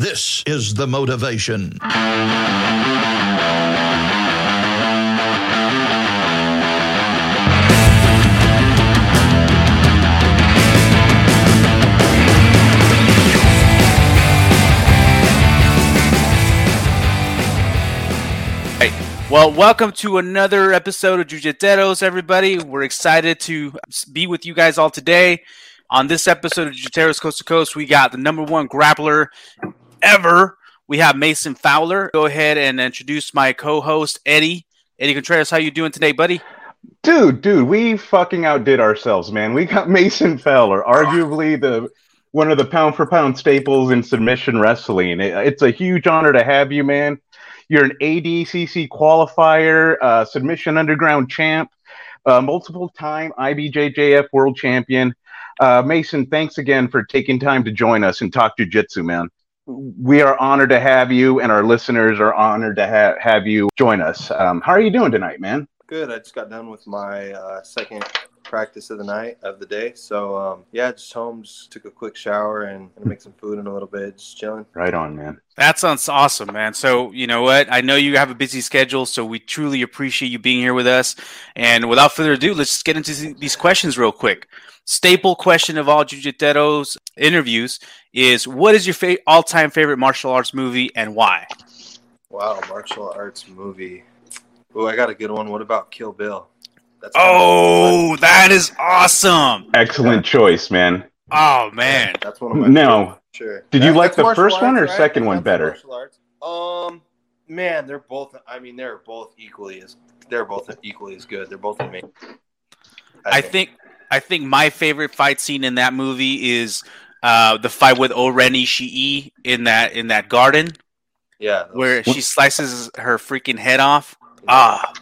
This is the motivation. Well, welcome to another episode of Jujiteros, everybody. We're excited to be with you guys all today. On this episode of Jujiteros Coast to Coast, we got the number one grappler ever. We have Mason Fowler. Go ahead and introduce my co-host Eddie. Eddie Contreras, how you doing today, buddy? Dude, dude, we fucking outdid ourselves, man. We got Mason Fowler, arguably the one of the pound for pound staples in submission wrestling. It- it's a huge honor to have you, man. You're an ADCC qualifier, uh, submission underground champ, uh, multiple time IBJJF world champion. Uh, Mason, thanks again for taking time to join us and talk jujitsu, man. We are honored to have you, and our listeners are honored to ha- have you join us. Um, how are you doing tonight, man? Good. I just got done with my uh, second practice of the night of the day. So um, yeah, just home, just took a quick shower and gonna make some food in a little bit, just chilling. Right on, man. That sounds awesome, man. So, you know what? I know you have a busy schedule, so we truly appreciate you being here with us. And without further ado, let's just get into these questions real quick. Staple question of all Jujiteros interviews is what is your fa- all-time favorite martial arts movie and why? Wow, martial arts movie. Oh, I got a good one. What about Kill Bill? That's Oh, that is awesome. Excellent choice, man. Oh, man. that's one of my Now, sure. did you That- like the martial first one or right? second one better? Um, man, they're both. I mean, they're both equally as. They're both equally as good. They're both amazing. I think I think my favorite fight scene in that movie is uh, the fight with O-Ren Ishii in that in that garden Yeah. those- where she slices her freaking head off. Yeah. Ah,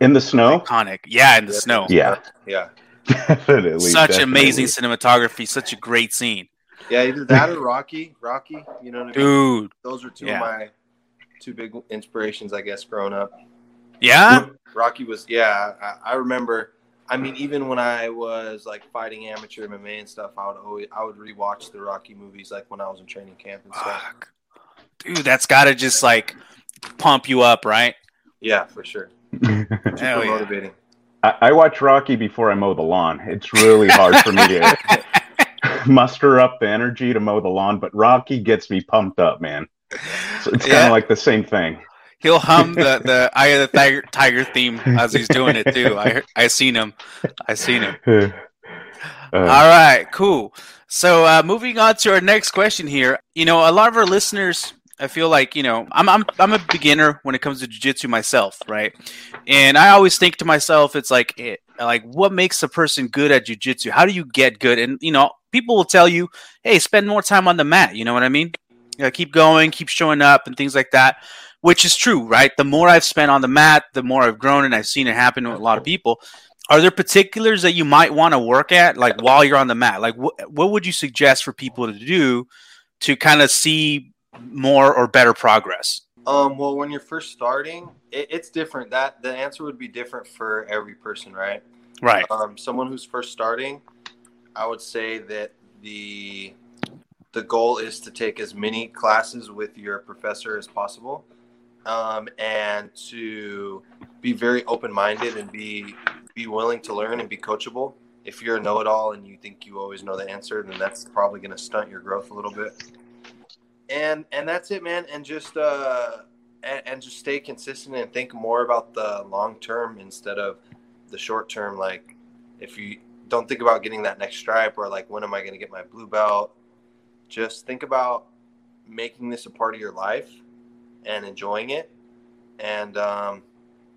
In the snow? iconic. Yeah, in the Yeah. snow. Yeah. Yeah. Definitely. Such definitely. amazing cinematography, such a great scene. Yeah, either that or Rocky. Rocky, you know what I mean? Dude. Those are two Yeah. of my two big inspirations, I guess, growing up. Yeah? Rocky was, yeah, I, I remember. I mean, even when I was like fighting amateur MMA and stuff, I would always I would rewatch the Rocky movies, like when I was in training camp and stuff. Fuck. Dude, that's gotta just like pump you up, right? Yeah, for sure. Hell Super yeah. motivating. I, I watch Rocky before I mow the lawn. It's really hard for me to muster up the energy to mow the lawn, but Rocky gets me pumped up, man. So it's kind of like the same thing. He'll hum the, the Eye of the Tiger, Tiger theme as he's doing it too. I I seen him. I seen him. Uh, All right, cool. So uh, moving on to our next question here. You know, a lot of our listeners, I feel like you know, I'm I'm I'm a beginner when it comes to jujitsu myself, right? And I always think to myself, it's like it, like what makes a person good at jujitsu? How do you get good? And you know, people will tell you, hey, spend more time on the mat. You know what I mean? You know, keep going, keep showing up, and things like that. Which is true, right? The more I've spent on the mat, the more I've grown, and I've seen it happen to a lot of people are there particulars that you might want to work at like while you're on the mat like wh- what would you suggest for people to do to kind of see more or better progress Um, well, when you're first starting, it, it's different. That the answer would be different for every person, right? right um, someone who's first starting, I would say that the the goal is to take as many classes with your professor as possible, um, and to be very open minded and be be willing to learn and be coachable. If you're a know it all and you think you always know the answer, then that's probably going to stunt your growth a little bit. And and that's it, man. And just uh, and, and just stay consistent and think more about the long term instead of the short term. Like if you don't think about getting that next stripe or like when am i going to get my blue belt? Just think about making this a part of your life and enjoying it. And um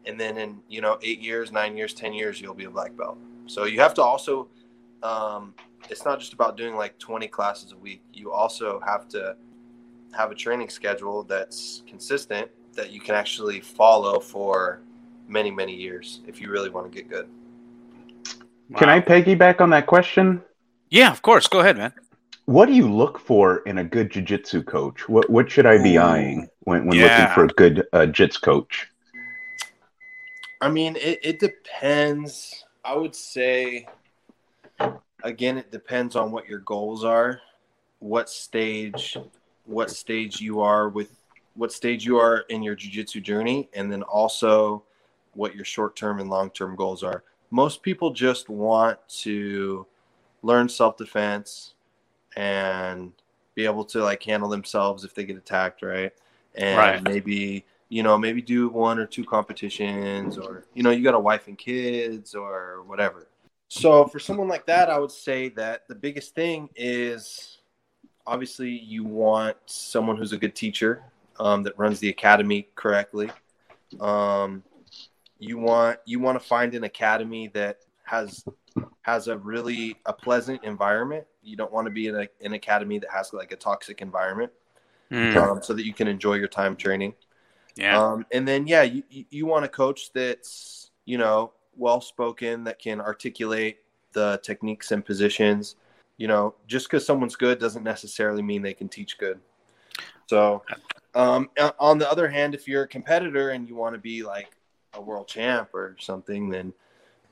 and then in you know eight years nine years ten years you'll be a black belt. So you have to also um it's not just about doing like 20 classes a week. You also have to have a training schedule that's consistent that you can actually follow for many many years if you really want to get good Can Wow. I piggyback on that question? yeah of course go ahead man What do you look for in a good jiu-jitsu coach? What what should I be Ooh. eyeing when, when Yeah. looking for a good uh, jits coach? I mean, it, it depends. I would say, again, it depends on what your goals are, what stage what stage you are with what stage you are in your jiu-jitsu journey and then also what your short-term and long-term goals are. Most people just want to learn self-defense and be able to like handle themselves if they get attacked right? And Right. maybe you know maybe do one or two competitions or you know you got a wife and kids or whatever. So for someone like that i would say that the biggest thing is obviously you want someone who's a good teacher um, that runs the academy correctly. Um, you want you want to find an academy that has has a really a pleasant environment. You don't want to be in a, an academy that has like a toxic environment Mm, um, so that you can enjoy your time training. Yeah. um, and then yeah you, you, you want a coach that's you know well spoken that can articulate the techniques and positions you know just because someone's good doesn't necessarily mean they can teach good. So um, on the other hand if you're a competitor and you want to be like a world champ or something then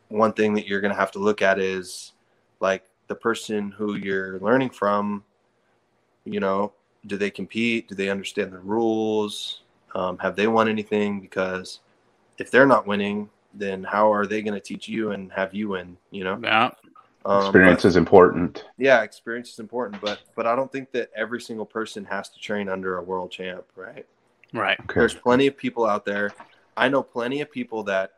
one thing that you're going to have to look at is like the person who you're learning from you know do they compete? Do they understand the rules? Um, have they won anything? Because if they're not winning then how are they going to teach you and have you win you know? Yeah. Um, Experience but- is important. yeah experience is important but but i don't think that every single person has to train under a world champ right Right. Okay. there's plenty of people out there i know plenty of people that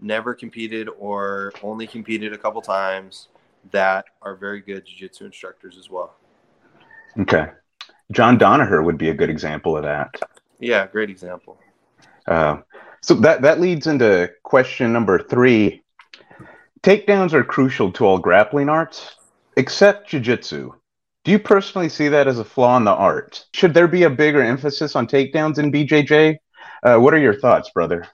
never competed or only competed a couple times that are very good jiu-jitsu instructors as well Okay. John Danaher would be a good example of that. yeah great example Uh, so that that leads into question number three. Takedowns are crucial to all grappling arts, except jiu-jitsu. Do you personally see that as a flaw in the art? Should there be a bigger emphasis on takedowns in BJJ? Uh, what are your thoughts, brother?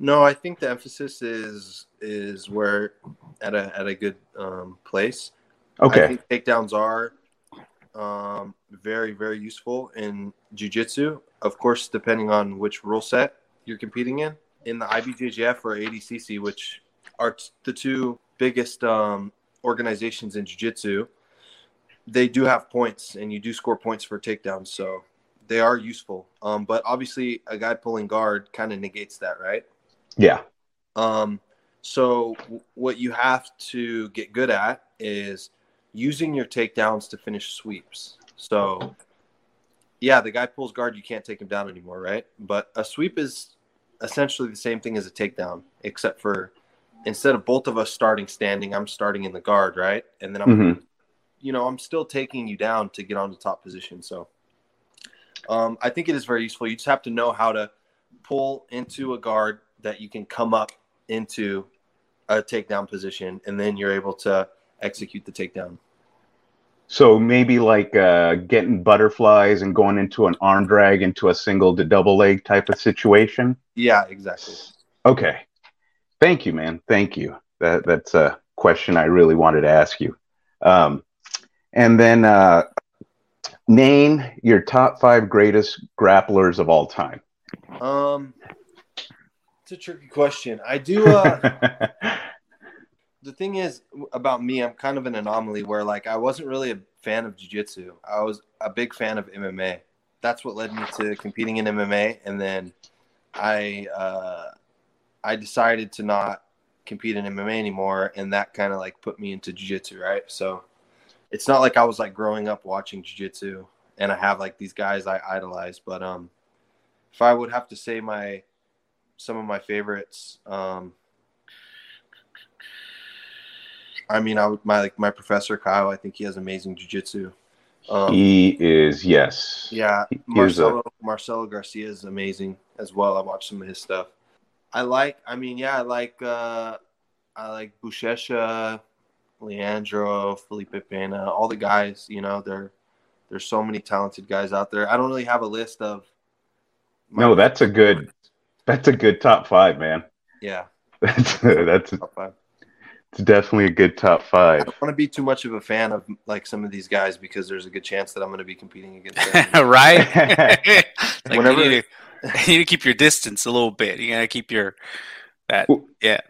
No, I think the emphasis is is where at a at a good um, place. I Okay. think takedowns are um, very very useful in jujitsu. Of course, depending on which rule set you're competing in. In the IBJJF or ADCC, which are t- the two biggest um, organizations in jujitsu, they do have points, and you do score points for takedowns. So they are useful. Um, but obviously, a guy pulling guard kind of negates that, right? Yeah. Um, so w- what you have to get good at is using your takedowns to finish sweeps. So yeah, the guy pulls guard, you can't take him down anymore, right? But a sweep is essentially the same thing as a takedown, except for instead of both of us starting standing, I'm starting in the guard, right? And then I'm Mhm. you know, I'm still taking you down to get on the top position. So um, I think it is very useful. You just have to know how to pull into a guard that you can come up into a takedown position, and then you're able to execute the takedown. So maybe like uh, getting butterflies and going into an arm drag into a single to double leg type of situation. Yeah, exactly. Okay. Thank you, man. Thank you. That that's a question I really wanted to ask you. Um, and then uh, name your top five greatest grapplers of all time. Um, it's a tricky question. I do. Uh, the thing is about me, I'm kind of an anomaly where like I wasn't really a fan of jiu-jitsu. I was a big fan of MMA. That's what led me to competing in MMA, and then I uh, I decided to not compete in MMA anymore, and that kind of like put me into jiu-jitsu, right? So it's not like I was like growing up watching jiu-jitsu, and I have like these guys I idolize, but um, if I would have to say my some of my favorites, um, I mean, I would my like my professor Caio. I think he has amazing jujitsu. Um, he is yes. yeah, is a- Marcelo Marcelo Garcia is amazing as well. I watched some of his stuff. I like. I mean, yeah, I like. uh I like Buchecha, Leandro, Felipe Pena, all the guys. You know, there there's so many talented guys out there. I don't really have a list of. my- No, that's a good that's a good top five, man. Yeah, That's that's top five. it's definitely a good top five. I don't want to be too much of a fan of like some of these guys because there's a good chance that I'm going to be competing against them. right? like Whenever- you, need to, you need to keep your distance a little bit. You gotta keep your that. Yeah.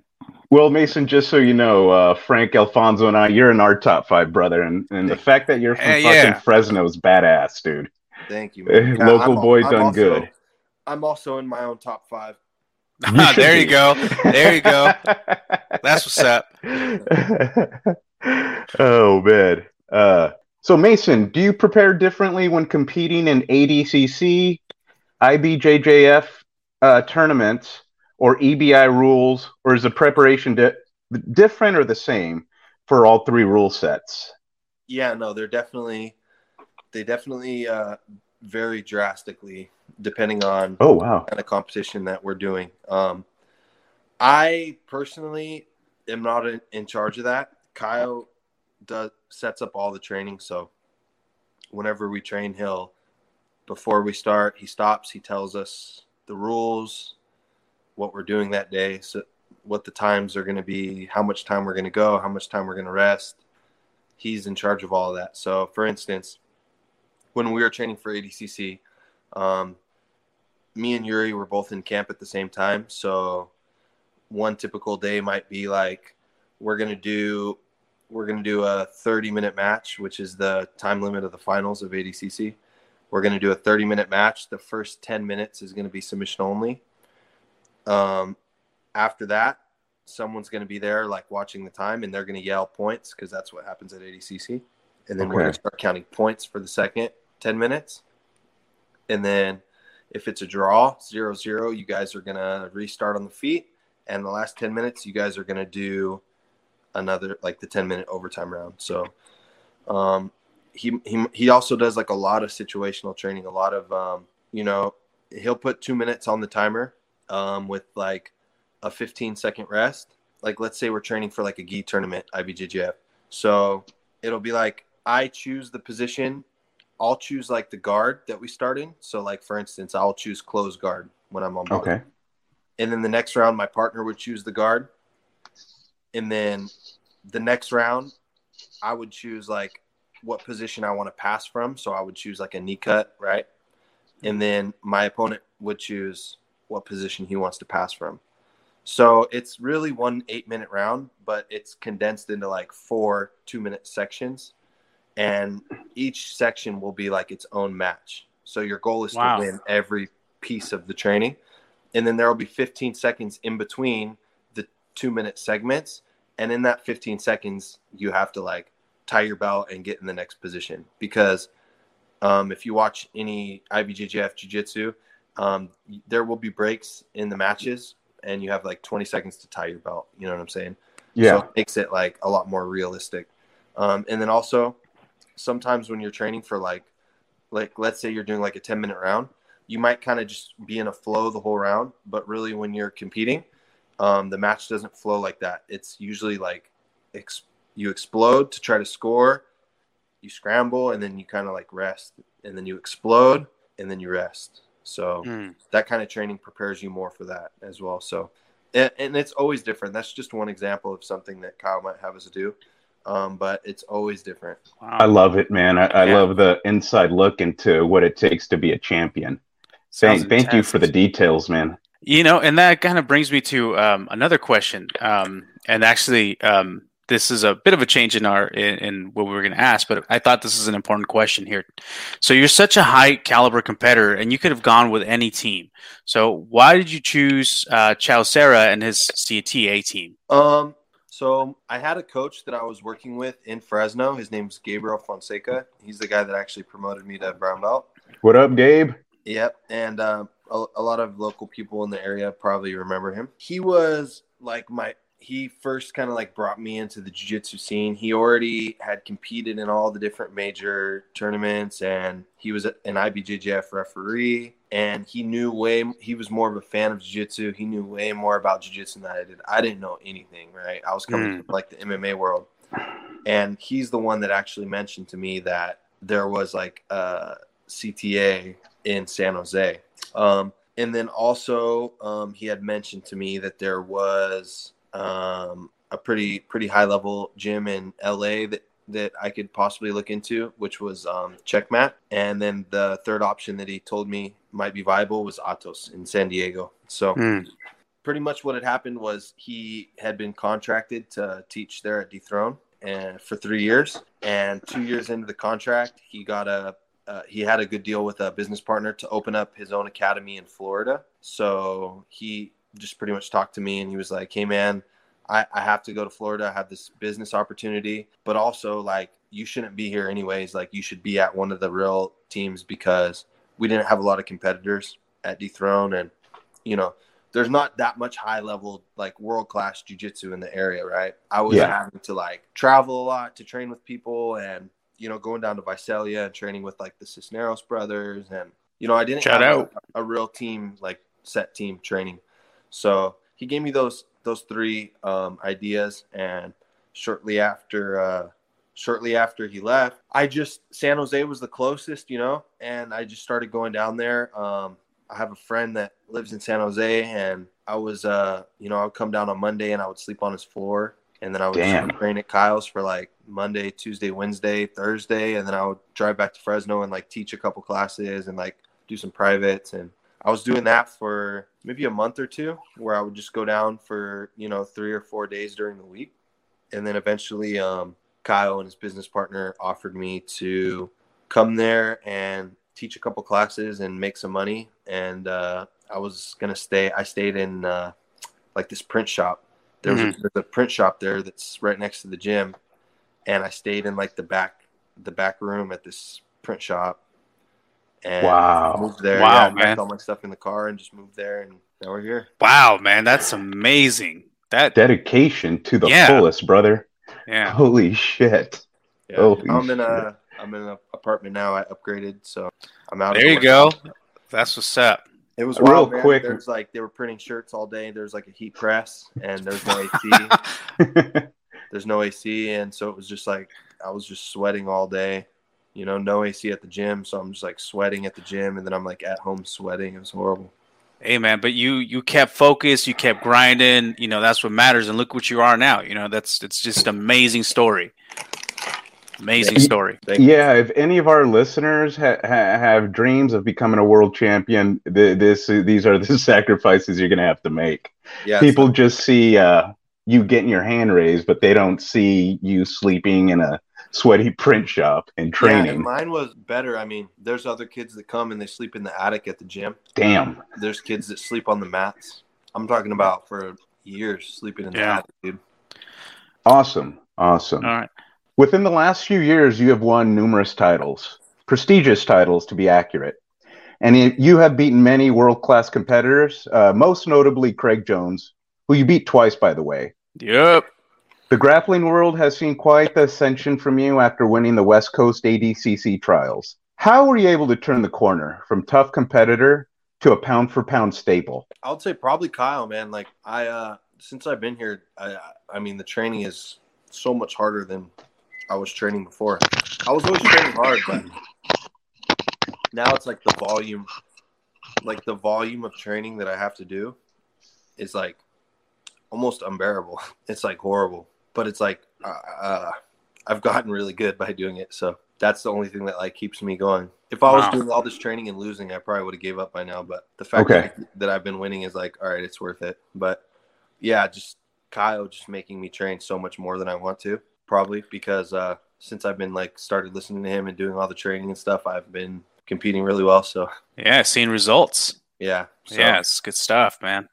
Well, Mason, just so you know, uh, Frank Alfonso and I, you're in our top five, brother, and, and the fact that you're from Hey, fucking yeah. Fresno is badass, dude. Thank you. Man. Local I'm, boy I'm done also, good. I'm also in my own top five. there you go. There you go. That's what's up. oh man. Uh, so Mason, do you prepare differently when competing in ADCC, IBJJF uh, tournaments, or EBI rules, or is the preparation di- different or the same for all three rule sets? Yeah, no, they're definitely they definitely uh, vary drastically depending on oh wow kind of competition that we're doing. Um, I personally am not in, in charge of that. Caio does sets up all the training, so whenever we train, he'll before we start, he stops, he tells us the rules, what we're doing that day, so what the times are going to be, how much time we're going to go, how much time we're going to rest. He's in charge of all of that. So, for instance, when we were training for ADCC, um, me and Yuri were both in camp at the same time. So, one typical day might be like we're gonna do we're gonna do a 30 minute match, which is the time limit of the finals of ADCC. We're gonna do a 30 minute match. The first 10 minutes is gonna be submission only. Um, after that, someone's gonna be there like watching the time, and they're gonna yell points because that's what happens at ADCC. And then okay. we're gonna start counting points for the second 10 minutes, and then if it's a draw, zero zero, you guys are gonna restart on the feet and the last 10 minutes you guys are going to do another like the 10 minute overtime round so um he, he he also does like a lot of situational training a lot of um you know he'll put two minutes on the timer um with like a 15 second rest. Like let's say we're training for like a gi tournament ibjjf so it'll be like i choose the position i'll choose like the guard that we start in. So like for instance i'll choose close guard when i'm on board. okay. And then the next round my partner would choose the guard. And then the next round i would choose like what position i want to pass from so i would choose like a knee cut right? And then my opponent would choose what position he wants to pass from. So it's really one eight minute round but it's condensed into like four two minute sections. And each section will be like its own match. So your goal is wow. to win every piece of the training. And then there will be 15 seconds in between the two minute segments. And in that 15 seconds you have to like tie your belt and get in the next position. Because um, if you watch any ibjjf jiu-jitsu um, there will be breaks in the matches and you have like 20 seconds to tie your belt. You know what i'm saying? Yeah. So it makes it like a lot more realistic. Um, and then also sometimes when you're training for like like let's say you're doing like a 10 minute round you might kind of just be in a flow the whole round, but really when you're competing, um, the match doesn't flow like that. It's usually like ex- you explode to try to score, you scramble, and then you kind of like rest, and then you explode, and then you rest. So mm. that kind of training prepares you more for that as well. So, and, and, it's always different. That's just one example of something that Caio might have us do. Um, but it's always different. Wow. I love it, man. I, I yeah. love the inside look into what it takes to be a champion. Thank, thank you for the details, man. You know, and that kind of brings me to um, another question. Um, and actually, um, this is a bit of a change in our in, in what we were going to ask, but I thought this is an important question here. So you're such a high caliber competitor, and you could have gone with any team. So why did you choose uh, Caio Terra and his CTA team? Um, so I had a coach that I was working with in Fresno. His name's Gabriel Fonseca. He's the guy that actually promoted me to brown belt. What up, Gabe? Yep, and uh, a, a, lot of local people in the area probably remember him. He was like my. He first kind of like brought me into the jiu-jitsu scene. He already had competed in all the different major tournaments, and he was an IBJJF referee. And he knew way. He was more of a fan of jiu-jitsu. He knew way more about jiu-jitsu than I did. I didn't know anything. Right, I was coming mm. from like the MMA world, and he's the one that actually mentioned to me that there was like a CTA in San Jose. Um, and then also, um, he had mentioned to me that there was um, a pretty pretty high level gym in LA that that I could possibly look into, which was um, Checkmat. And then the third option that he told me might be viable was Atos in San Diego. So. Mm. Pretty much what had happened was he had been contracted to teach there at Dethrone and for three years. And two years into the contract, he got a uh, he had a good deal with a business partner to open up his own academy in Florida. So he just pretty much talked to me and he was like, "Hey man, I, I have to go to Florida. I have this business opportunity, but also like you shouldn't be here anyways. Like you should be at one of the real teams because we didn't have a lot of competitors at Dethrone, and you know." There's not that much high level, like world class jujitsu in the area, right? I was Yeah. having to like travel a lot to train with people and you know, going down to Visalia and training with like the Cisneros brothers, and you know, I didn't Shout have out. A, a real team like set team training. So he gave me those those three um, ideas, and shortly after uh, shortly after he left, I just San Jose was the closest, you know, and I just started going down there. Um, I have a friend that lives in San Jose, and I was, uh, you know, I would come down on Monday and I would sleep on his floor, and then I would train at Caio's for like Monday, Tuesday, Wednesday, Thursday, and then I would drive back to Fresno and like teach a couple classes and like do some privates, and I was doing that for maybe a month or two, where I would just go down for you know three or four days during the week, and then eventually, um, Caio and his business partner offered me to come there and teach a couple classes and make some money. And uh, I was gonna stay. I stayed in uh, like this print shop. There was a, there's a print shop there that's right next to the gym, and I stayed in like the back the back room at this print shop. And Wow. moved there. Wow, yeah, I man. packed all my stuff in the car and just moved there, and now we're here. Wow, man, that's amazing. That Dedication to the Yeah. fullest, brother. yeah. Holy shit. Yeah. Holy I'm in shit. a I'm in an apartment now. I upgraded, so I'm out. of There you go. That's what's up. It was Real wild, quick- There's like they were printing shirts all day. There's like a heat press, and there's no AC. there's no AC, and so it was just like I was just sweating all day. You know, no AC at the gym, so I'm just like sweating at the gym, and then I'm like at home sweating. It was horrible. Hey man, but you you kept focused, you kept grinding. You know that's what matters, and look what you are now. You know that's it's just an amazing story. Amazing story. Thank you. yeah, if any of our listeners ha- ha- have dreams of becoming a world champion, th- this these are the sacrifices you're going to have to make. Yeah, People so- just see uh, you getting your hand raised, but they don't see you sleeping in a sweaty print shop and Yeah, training. and mine was better. I mean, there's other kids that come and they sleep in the attic at the gym. Damn. There's kids that sleep on the mats. I'm talking about for years sleeping in the attic, dude. Awesome. Awesome. All right. Within the last few years, you have won numerous titles, prestigious titles to be accurate. And you- you have beaten many world class competitors, uh, most notably Craig Jones, who you beat twice, by the way. Yep. The grappling world has seen quite the ascension from you after winning the West Coast ADCC trials. How were you able to turn the corner from tough competitor to a pound for pound staple? I would say probably Caio, man. Like I, uh since I've been here, I, I mean, the training is so much harder than I was training before. I was always training hard, but now it's like the volume, like the volume of training that I have to do, is like almost unbearable. It's like horrible, but it's like uh, uh, I've gotten really good by doing it. So that's the only thing that like keeps me going. If I was Wow. doing all this training and losing, I probably would have gave up by now. But the fact Okay. that, that I've been winning is like, all right, it's worth it. But yeah, just Caio just making me train so much more than I want to, probably because uh, since I've been like started listening to him and doing all the training and stuff, I've been competing really well. So Yeah, seeing results. yeah, so, yeah, it's good stuff, man.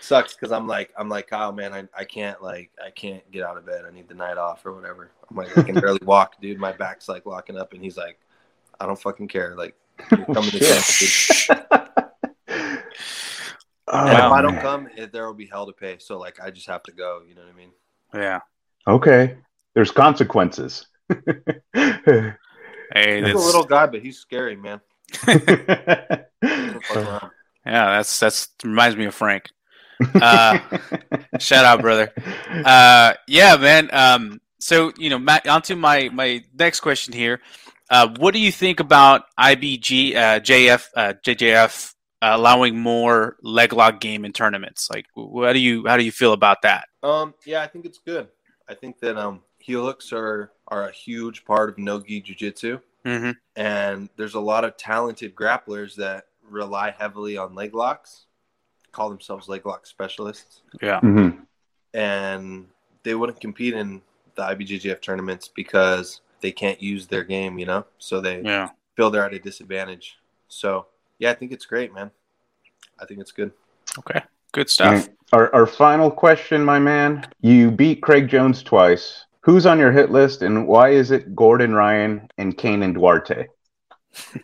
Sucks because I'm like I'm like Caio, man, I, I can't like I can't get out of bed. I need the night off or whatever. I'm like I can barely walk, dude. My back's like locking up, and he's like, I don't fucking care. Like you're coming to Shit. camp, dude. Oh, And if oh, I don't man. come, it, there will be hell to pay. So like I just have to go. You know what I mean? Yeah. Okay. There's consequences. Hey, He's a little guy, but he's scary, man. He doesn't fuck around. yeah, that's that's reminds me of Frank. Uh, shout out, brother. Uh, yeah, man. Um, so you know, Matt, onto my my next question here. Uh, what do you think about IBG, uh, JF, uh, JJF uh, allowing more leg lock game in tournaments? Like, what do you how do you feel about that? Um, yeah, I think it's good. I think that um, heel hooks are are a huge part of no gi jujitsu, Mm-hmm. and there's a lot of talented grapplers that rely heavily on leg locks, call themselves leg lock specialists, Yeah. Mhm. and they wouldn't compete in the IBJJF tournaments because they can't use their game, you know. So they Yeah. feel they're at a disadvantage. So yeah, I think it's great, man. I think it's good. Okay, good stuff. And our, our final question, my man. You beat Craig Jones twice. Who's on your hit list, and why is it Gordon Ryan and Kaynan Duarte?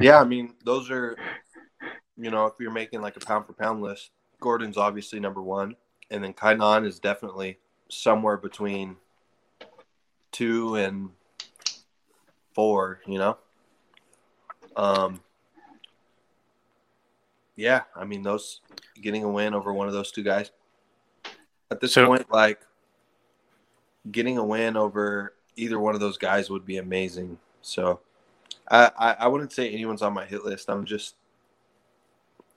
Yeah, I mean, those are, you know, if you're making like a pound for pound list, Gordon's obviously number one, and then Kaynan is definitely somewhere between two and four. You know, um, yeah, I mean, those getting a win over one of those two guys at this So- point, like getting a win over either one of those guys would be amazing. So, I, I, I wouldn't say anyone's on my hit list. I'm just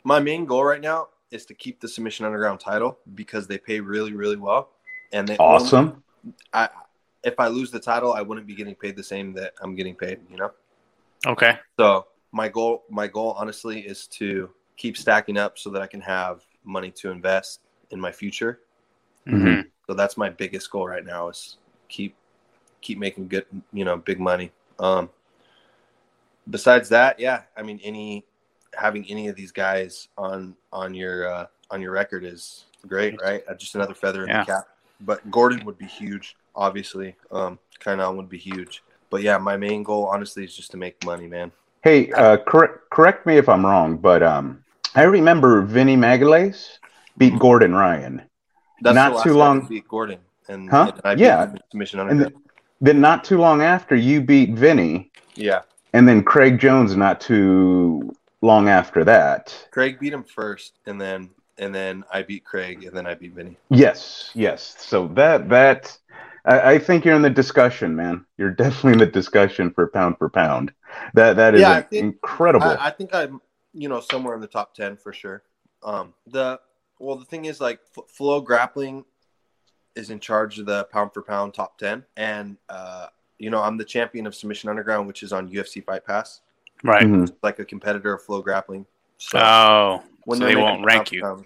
my main goal right now is to keep the submission underground title because they pay really really well and they Awesome. I if I lose the title, I wouldn't be getting paid the same that I'm getting paid. You know. Okay. So my goal, my goal, honestly, is to keep stacking up so that I can have money to invest in my future. Mhm. So that's my biggest goal right now is keep keep making good, you know, big money. Um, besides that, yeah, I mean, any having any of these guys on on your uh, on your record is great, right? Just another feather in Yeah. the cap. But Gordon would be huge, obviously. Um, Kaynan would be huge. But yeah, my main goal, honestly, is just to make money, man. Hey, uh, correct correct me if I'm wrong, but um, I remember Vinny Magalhaes beat Gordon Ryan. That's Not too long- beat Gordon, and, Huh? and Yeah. submission And underground. Then not too long after, you beat Vinny, yeah, and then Craig Jones not too long after that. Craig beat him first, and then and then I beat Craig, and then I beat Vinny. Yes, yes. So that that I, I think you're in the discussion, man. You're definitely in the discussion for pound for pound. That that is Yeah, think- incredible. I, I think I'm, you know, somewhere in the top ten for sure. Um, the well, the thing is, like, F- FloGrappling is in charge of the pound for pound top ten, and uh, you know, I'm the champion of Submission Underground, which is on UFC Fight Pass, Right. Mhm. like a competitor of FloGrappling. So Oh, so they're they making won't rank you. pound-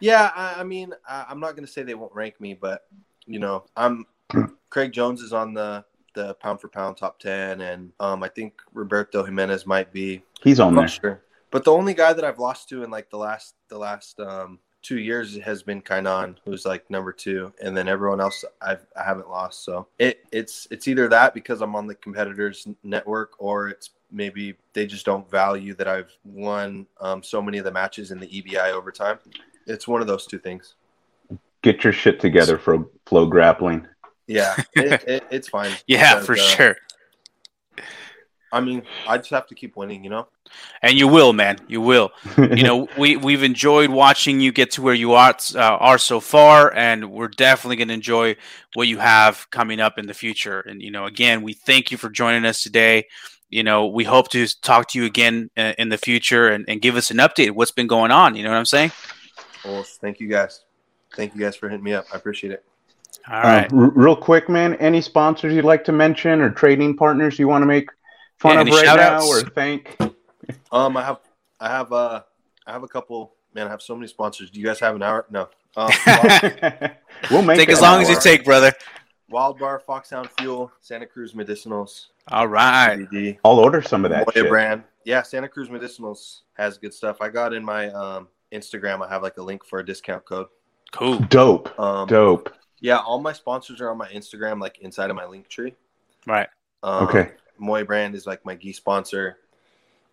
Yeah, I, I mean, I, I'm not going to say they won't rank me, but you know, I'm Craig Jones is on the the pound for pound top ten, and um, I think Roberto Jimenez might be. He's on I'm there. sure, but the only guy that I've lost to in like the last the last um, two years has been Kaynan, who's like number two, and then everyone else I've I haven't lost. So it it's it's either that because I'm on the competitors network, or it's maybe they just don't value that I've won um, so many of the matches in the EBI overtime. It's one of those two things. Get your shit together for FloGrappling. Yeah, it, it, it's fine. Yeah, because, for uh, sure. I mean, I just have to keep winning, you know. And you will, man. You will. You know, we we've enjoyed watching you get to where you are uh, are so far, and we're definitely going to enjoy what you have coming up in the future. And you know, again, we thank you for joining us today. You know, we hope to talk to you again uh, in the future and, and give us an update of what's been going on. You know what I'm saying? Well, thank you guys. Thank you guys for hitting me up. I appreciate it. All Uh, right. r- real quick, man. Any sponsors you'd like to mention or trading partners you want to make fun Yeah, of right now shout-outs? or thank? Um, I have, I have, uh, I have a couple. Man, I have so many sponsors. Do you guys have an hour? No. Um, we'll make Take it as an long as you take, brother. Wild Bar, Foxhound Fuel, Santa Cruz Medicinals, All right. CBD, I'll order some of that Moya shit. brand. Yeah, Santa Cruz Medicinals has good stuff. I got in my um Instagram. I have like a link for a discount code. Cool. Dope, Um, dope. Yeah, all my sponsors are on my Instagram, like inside of my Linktree. Right. Um, Okay. Moya Brand is like my gi sponsor,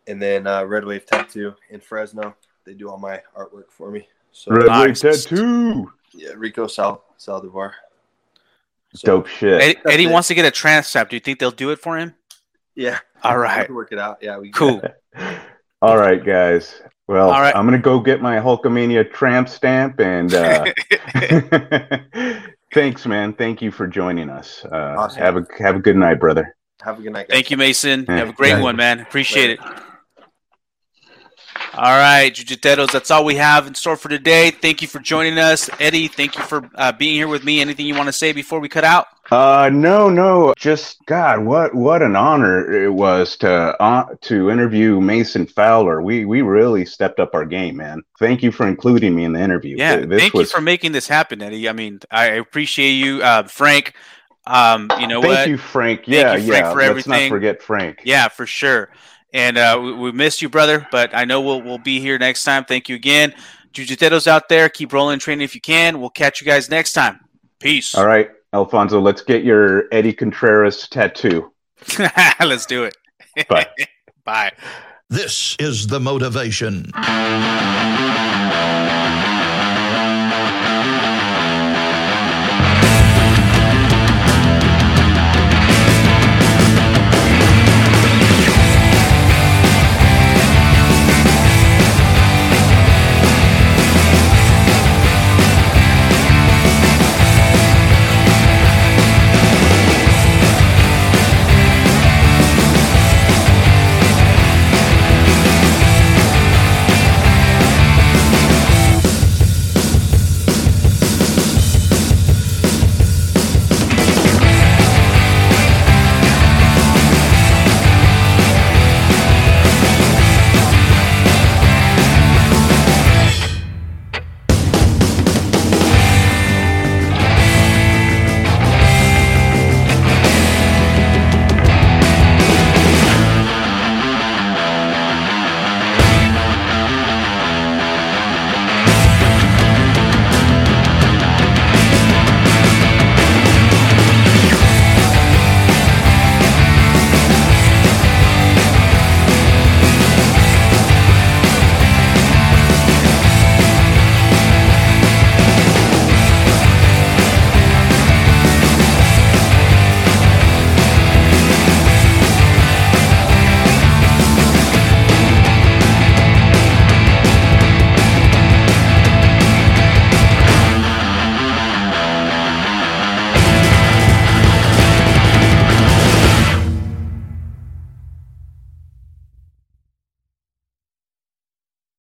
and then uh, Red Wave Tattoo in Fresno. They do all my artwork for me. So Red Nice. Wave Tattoo. yeah, Rico Sal Saldivar. So, Dope shit. Eddie, Eddie wants to get a transcript. Do you think they'll do it for him? Yeah. All right. We work it out. Yeah. We cool. All right, guys. Well, All right. I'm gonna go get my Hulkamania tramp stamp and uh, thanks, man. Thank you for joining us. Uh, Awesome. Have a have a good night, brother. Have a good night. Guys. Thank you, Mason. Yeah. Have a great Yeah. one, man. Appreciate it. All right, Jujiteros, that's all we have in store for today. Thank you for joining us. Eddie, thank you for uh, being here with me. Anything you want to say before we cut out? Uh, no, no. Just God, what what an honor it was to uh, to interview Mason Fowler. We we really stepped up our game, man. Thank you for including me in the interview. Yeah, this thank was you for making this happen, Eddie. I mean, I appreciate you. Uh, Frank, Um, you know Thank what? you, Frank. Thank yeah, you, Frank, yeah. for Let's not forget Frank. Yeah, for sure. And uh, we, we missed you, brother, but I know we'll we'll be here next time. Thank you again, Jujiteros out there. Keep rolling, training if you can. We'll catch you guys next time. Peace. All right, Alfonso, let's get your Eddie Contreras tattoo. Let's do it. Bye. Bye. This is the motivation.